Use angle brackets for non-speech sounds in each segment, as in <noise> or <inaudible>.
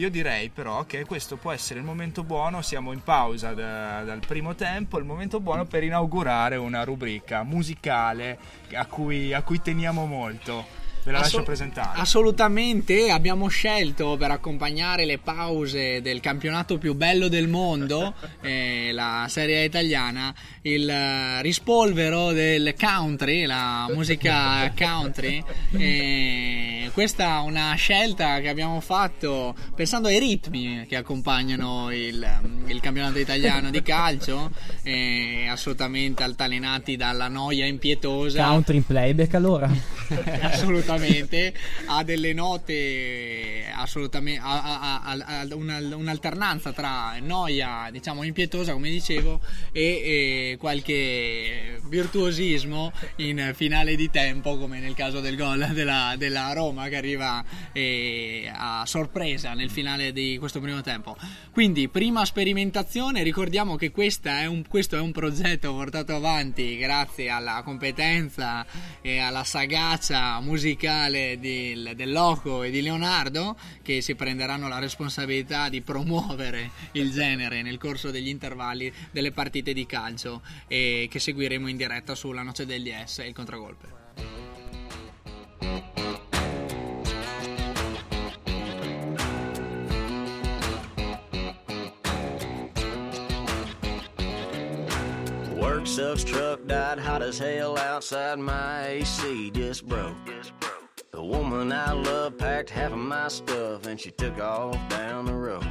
Io direi però che questo può essere il momento buono, siamo in pausa da- dal primo tempo, il momento buono per inaugurare una rubrica musicale a cui, a cui teniamo molto. Ve la lascio Assol- presentare. Assolutamente, abbiamo scelto per accompagnare le pause del campionato più bello del mondo, <laughs> eh, la Serie italiana, il eh, rispolvero del country, la musica country. <laughs> Eh, questa è una scelta che abbiamo fatto pensando ai ritmi che accompagnano il, il campionato italiano di calcio, eh, assolutamente altalenati dalla noia impietosa. Country in playback allora. <laughs> assolutamente ha delle note assolutamente ha, ha- ha- ha una- un'alternanza tra noia diciamo impietosa come dicevo e, e qualche virtuosismo in finale di tempo come nel caso del gol della, della Roma che arriva eh, a sorpresa nel finale di questo primo tempo. Quindi prima sperimentazione ricordiamo che è un, questo è un progetto portato avanti grazie alla competenza e alla sagacia musicale del, del Loco e di Leonardo che si prenderanno la responsabilità di promuovere il genere nel corso degli intervalli delle partite di calcio e che seguiremo in diretta sulla Noce degli S e il contragolpe. Work sucks, truck died hot as hell outside my AC just broke. The woman I love packed half of my stuff and she took off down the road.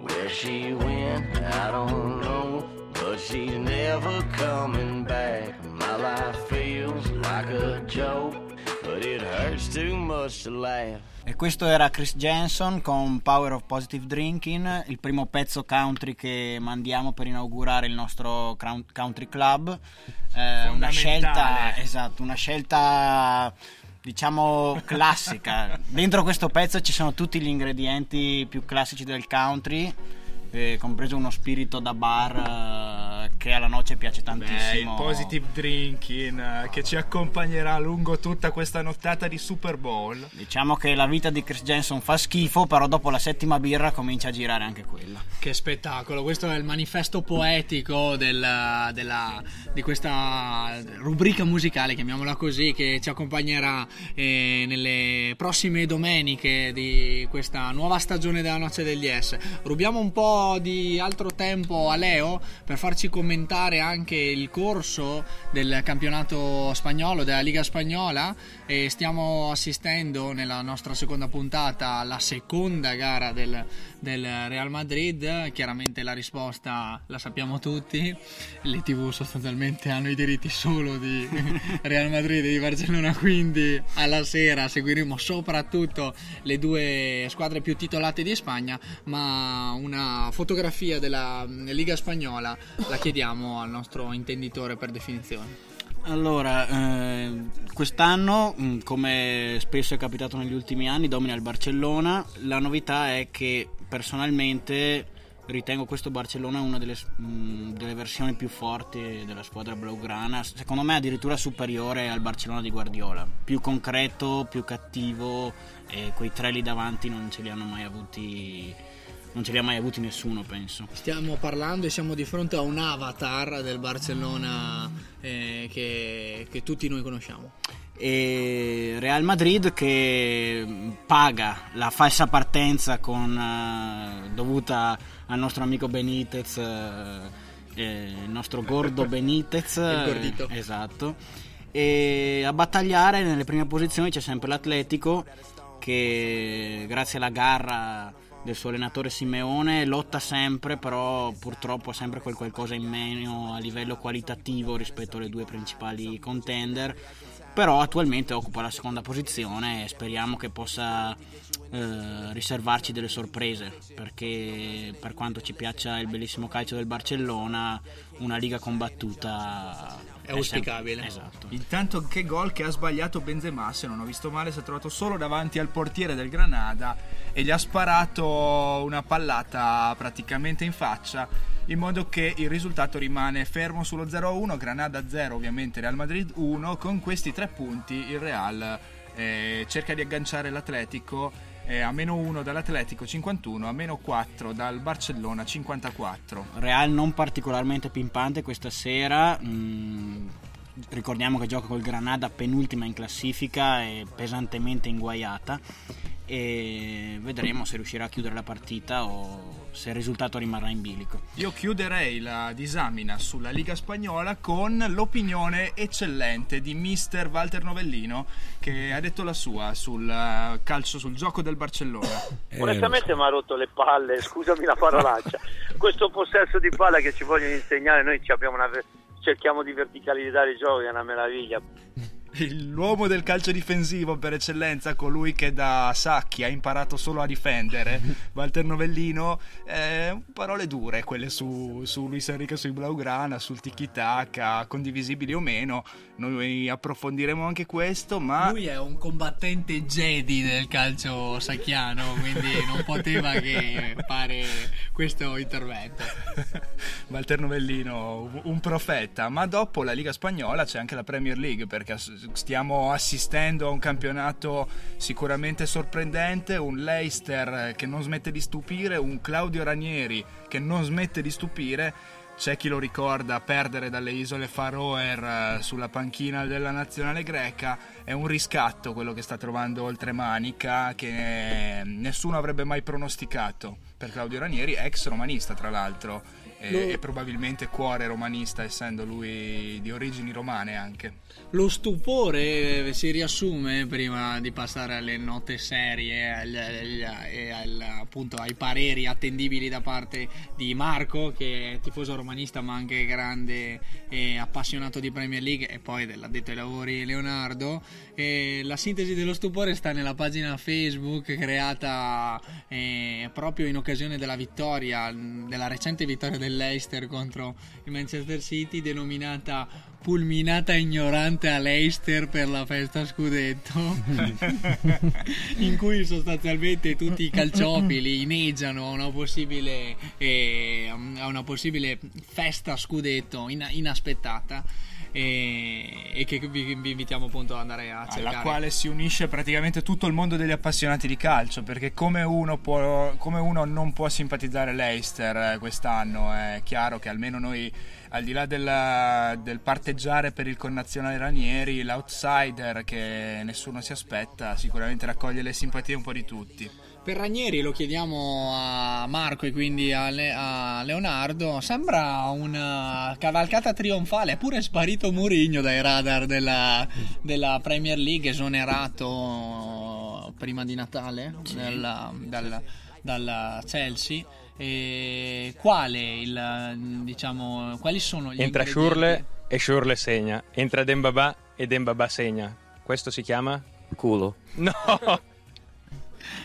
Where she went, I don't know, but she's never coming back. My life feels like a joke, but it hurts too much to laugh. E questo era Chris Jensen con Power of Positive Drinking, il primo pezzo country che mandiamo per inaugurare il nostro country club. Eh, una scelta, esatto, una scelta diciamo classica. Dentro questo pezzo ci sono tutti gli ingredienti più classici del country. eh, compreso uno spirito da bar eh, che alla noce piace Beh, il tantissimo. positive drinking eh, che ci accompagnerà lungo tutta questa nottata di Super Bowl. Diciamo che la vita di Chris Jensen fa schifo, però dopo la settima birra comincia a girare anche quella. Che spettacolo, questo è il manifesto poetico del- della- di questa rubrica musicale, chiamiamola così, che ci accompagnerà eh, nelle prossime domeniche di questa nuova stagione della Noce degli S. Rubiamo un po' di altro tempo a Leo per farci commentare anche il corso del campionato spagnolo, della Liga Spagnola e stiamo assistendo nella nostra seconda puntata alla seconda gara del, del Real Madrid. Chiaramente la risposta la sappiamo tutti. Le TV sostanzialmente hanno i diritti solo di <laughs> Real Madrid e di Barcellona, quindi alla sera seguiremo soprattutto le due squadre più titolate di Spagna, ma una fotografia della Liga Spagnola la chiediamo al nostro intenditore per definizione. Allora, eh, quest'anno, mh, come spesso è capitato negli ultimi anni, domina il Barcellona. La novità è che personalmente ritengo questo Barcellona una delle, mh, delle versioni più forti della squadra blaugrana. Secondo me addirittura superiore al Barcellona di Guardiola. Più concreto, più cattivo e quei tre lì davanti non ce li hanno mai avuti. Non ce li ha mai avuti nessuno, penso. Stiamo parlando e siamo di fronte a un avatar del Barcellona eh, che, che tutti noi conosciamo. e Real Madrid che paga la falsa partenza con, eh, dovuta al nostro amico Benitez, eh, eh, il nostro gordo <laughs> Benitez, Il gordito. eh, esatto, e a battagliare nelle prime posizioni c'è sempre l'Atletico che grazie alla garra del suo allenatore Simeone lotta sempre però purtroppo ha sempre quel qualcosa in meno a livello qualitativo rispetto alle due principali contender però attualmente occupa la seconda posizione e speriamo che possa eh, riservarci delle sorprese perché per quanto ci piaccia il bellissimo calcio del Barcellona una liga combattuta È auspicabile. sempre- esatto Intanto che gol che ha sbagliato Benzema, se non ho visto male, si è trovato solo davanti al portiere del Granada e gli ha sparato una pallata praticamente in faccia in modo che il risultato rimane fermo sullo 0-1, Granada 0 ovviamente Real Madrid 1, con questi tre punti il Real eh, cerca di agganciare l'Atletico eh, a meno 1 dall'Atletico 51, a meno 4 dal Barcellona 54. Real non particolarmente pimpante questa sera. mm, ricordiamo che gioca col Granada penultima in classifica e pesantemente inguaiata. E vedremo se riuscirà a chiudere la partita o se il risultato rimarrà in bilico. Io chiuderei la disamina sulla Liga Spagnola con l'opinione eccellente di mister Walter Novellino che ha detto la sua sul eh, calcio, sul gioco del Barcellona. Onestamente mi ha rotto le palle, scusami la parolaccia. <laughs> Questo possesso di palla che ci vogliono insegnare, noi ci abbiamo una cerchiamo di verticalizzare il gioco, che è una meraviglia. L'uomo del calcio difensivo per eccellenza, colui che da Sacchi ha imparato solo a difendere, <laughs> Walter Novellino, eh, parole dure quelle su, su Luis Enrique sui Blaugrana, sul tiki-taka, condivisibili o meno. Noi approfondiremo anche questo, ma Lui è un combattente Jedi del calcio sacchiano, quindi non poteva che fare questo intervento. <laughs> Walter Novellino, un profeta, ma dopo la Liga Spagnola c'è anche la Premier League perché stiamo assistendo a un campionato sicuramente sorprendente, un Leicester che non smette di stupire, un Claudio Ranieri che non smette di stupire. C'è chi lo ricorda perdere dalle isole Faroe eh, sulla panchina della nazionale greca. È un riscatto quello che sta trovando Oltremanica che nessuno avrebbe mai pronosticato per Claudio Ranieri, ex romanista tra l'altro e, Lo- e probabilmente cuore romanista essendo lui di origini romane anche. Lo stupore si riassume prima di passare alle note serie agli- agli- e al- appunto ai pareri attendibili da parte di Marco che è tifoso romanista ma anche grande e appassionato di Premier League e poi dell'addetto ai lavori Leonardo e la sintesi dello stupore sta nella pagina Facebook creata eh, proprio in occasione della vittoria della recente vittoria del Leicester contro il Manchester City denominata Pulminata ignorante a Leicester per la festa scudetto <laughs> in cui sostanzialmente tutti i calciopili inneggiano a una possibile, eh, a una possibile festa scudetto in- inaspettata e, e che vi, vi invitiamo appunto ad andare a cercare. alla quale si unisce praticamente tutto il mondo degli appassionati di calcio perché come uno, può, come uno non può simpatizzare Leicester eh, quest'anno è chiaro che almeno noi al di là del, del parteggiare per il connazionale Ranieri l'outsider che nessuno si aspetta sicuramente raccoglie le simpatie un po' di tutti Per Ranieri lo chiediamo a Marco e quindi a, Le- a Leonardo. Sembra una cavalcata trionfale. È pure sparito Murigno dai radar della, della Premier League, esonerato prima di Natale dalla- dal, dalla Chelsea. E quale il diciamo quali sono gli Entra? Shurle e Shurle segna. Entra Dembaba e Dembaba segna. Questo si chiama? Culo. No! <laughs>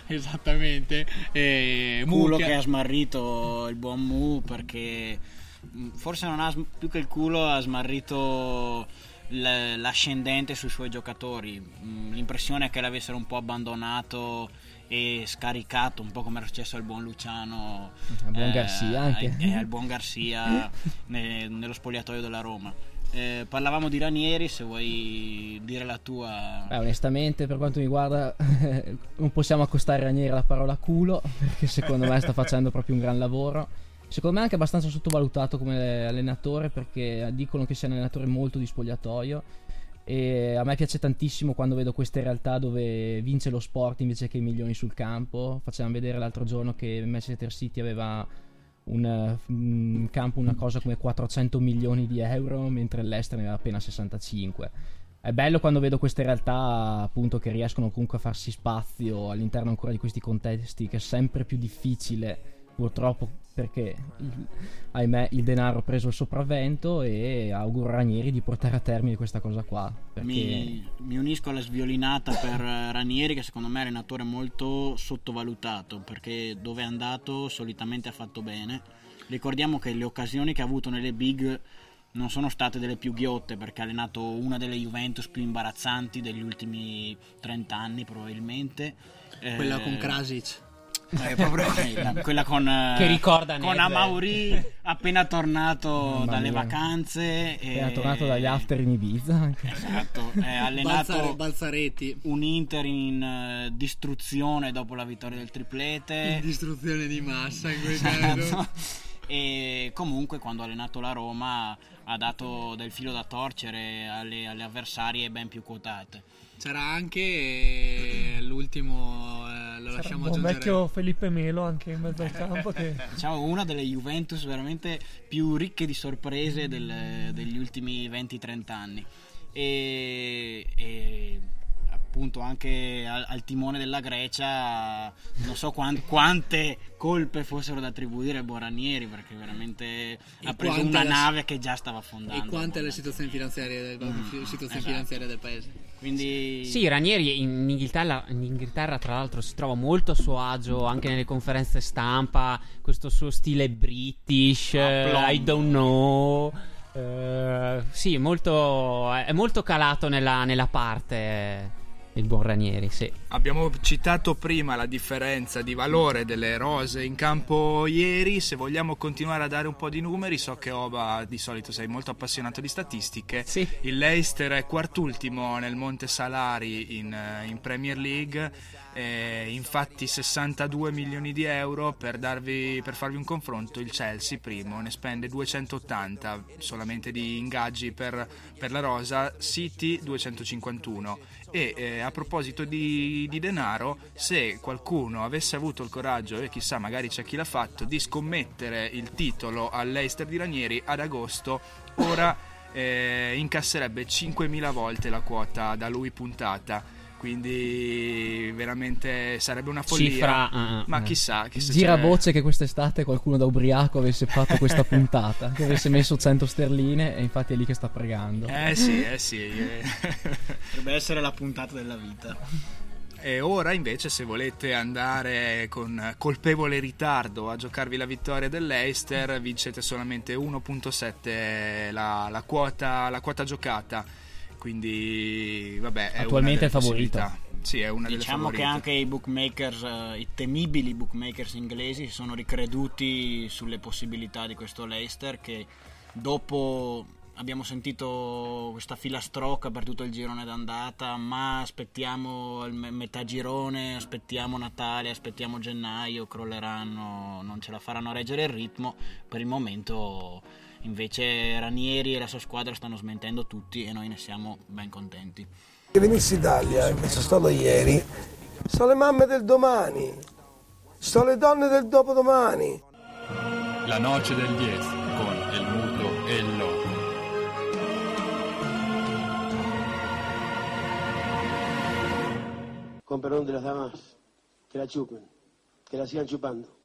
Esattamente. E culo Mucca- che ha smarrito il buon Mu perché mh, forse non ha sm- più che il culo ha smarrito l- l'ascendente sui suoi giocatori Mh, l'impressione è che l'avessero un po' abbandonato e scaricato un po' come era successo al buon Luciano Al buon Garcia anche. e al buon Garcia <laughs> ne- nello spogliatoio della Roma Eh, parlavamo di Ranieri se vuoi dire la tua Beh, onestamente, per quanto mi riguarda, <laughs> non possiamo accostare Ranieri alla parola culo, perché secondo me sta facendo proprio un gran lavoro. Secondo me è anche abbastanza sottovalutato come allenatore, perché dicono che sia un allenatore molto di spogliatoio. E a me piace tantissimo quando vedo queste realtà dove vince lo sport invece che i milioni sul campo. Facevamo vedere l'altro giorno che Manchester City aveva un, in campo una cosa come 400 milioni di euro, mentre l'Ester ne aveva appena 65. È bello quando vedo queste realtà appunto che riescono comunque a farsi spazio all'interno ancora di questi contesti che è sempre più difficile purtroppo perché il- ahimè il denaro ha preso il sopravvento e auguro a Ranieri di portare a termine questa cosa qua. Perché Mi, mi unisco alla sviolinata per eh, Ranieri che secondo me è un allenatore molto sottovalutato perché dove è andato solitamente ha fatto bene. Ricordiamo che le occasioni che ha avuto nelle big non sono state delle più ghiotte perché ha allenato una delle Juventus più imbarazzanti degli ultimi 30 anni probabilmente. Quella Eh, con Krasic. Eh, proprio <laughs> quella, quella con, eh, Che ricorda con. Amauri appena tornato Mamma dalle mia. vacanze. Appena e- tornato dagli after in Ibiza. anche. Esatto, è <laughs> allenato Balzare- Balzaretti. un Inter in eh, distruzione dopo la vittoria del In triplete. distruzione di massa in quel Esatto. caso. <laughs> E comunque quando ha allenato la Roma ha dato del filo da torcere alle, alle avversarie ben più quotate. C'era anche eh, l'ultimo, eh, lasciamo un aggiungere. vecchio Felipe Melo anche in mezzo al campo che <laughs> Diciamo una delle Juventus veramente più ricche di sorprese del- degli ultimi 20-30 anni. E, e appunto anche al, al timone della Grecia non so quan- quante colpe fossero da attribuire a Boranieri perché veramente ha preso una la- nave che già stava affondando. E quante le situazioni finanziarie del, Mm, situazioni esatto. finanziarie del paese. Quindi Sì, Ranieri in Inghilterra, in Inghilterra, tra l'altro si trova molto a suo agio anche nelle conferenze stampa, questo suo stile british, Aplomb. I don't know. eh, sì, molto, è molto calato nella, nella parte il buon Ranieri, sì. Abbiamo citato prima la differenza di valore delle rose in campo ieri, se vogliamo continuare a dare un po' di numeri, so che Oba di solito sei molto appassionato di statistiche, Sì. il Leicester è quartultimo nel Monte Salari in, eh, in Premier League, eh, infatti 62 milioni di euro per, darvi, per farvi un confronto, il Chelsea primo ne spende 280 solamente di ingaggi per, per la rosa, City 251 e eh, a proposito di, di denaro, se qualcuno avesse avuto il coraggio, e chissà, magari c'è chi l'ha fatto, di scommettere il titolo all'Eister di Ranieri ad agosto, ora eh, incasserebbe 5.000 volte la quota da lui puntata. Quindi veramente sarebbe una follia. Cifra, ah, ma eh. chissà, chissà Gira c'è- voce che quest'estate qualcuno da ubriaco avesse fatto questa puntata, che avesse messo 100 sterline e infatti è lì che sta pregando. Eh sì, eh sì. eh. potrebbe essere la puntata della vita. E ora invece se volete andare con colpevole ritardo a giocarvi la vittoria dell'Eister vincete solamente 1.7 la, la quota, la quota giocata. Quindi vabbè, è Attualmente è possibilità. Sì, è una delle Diciamo che anche i bookmakers, eh, i temibili bookmakers inglesi, si sono ricreduti sulle possibilità di questo Leicester che dopo abbiamo sentito questa filastrocca per tutto il girone d'andata, ma aspettiamo il me- metà girone, aspettiamo Natale, aspettiamo gennaio, crolleranno, non ce la faranno a reggere il ritmo. Per il momento invece Ranieri e la sua squadra stanno smentendo tutti e noi ne siamo ben contenti. Che venissi Italia, che sono stato ieri, sono le mamme del domani, sono le donne del dopodomani. La noce del 10 con el muto e il loco. Con perdón de las damas, que la chupen, que la sigan chupando.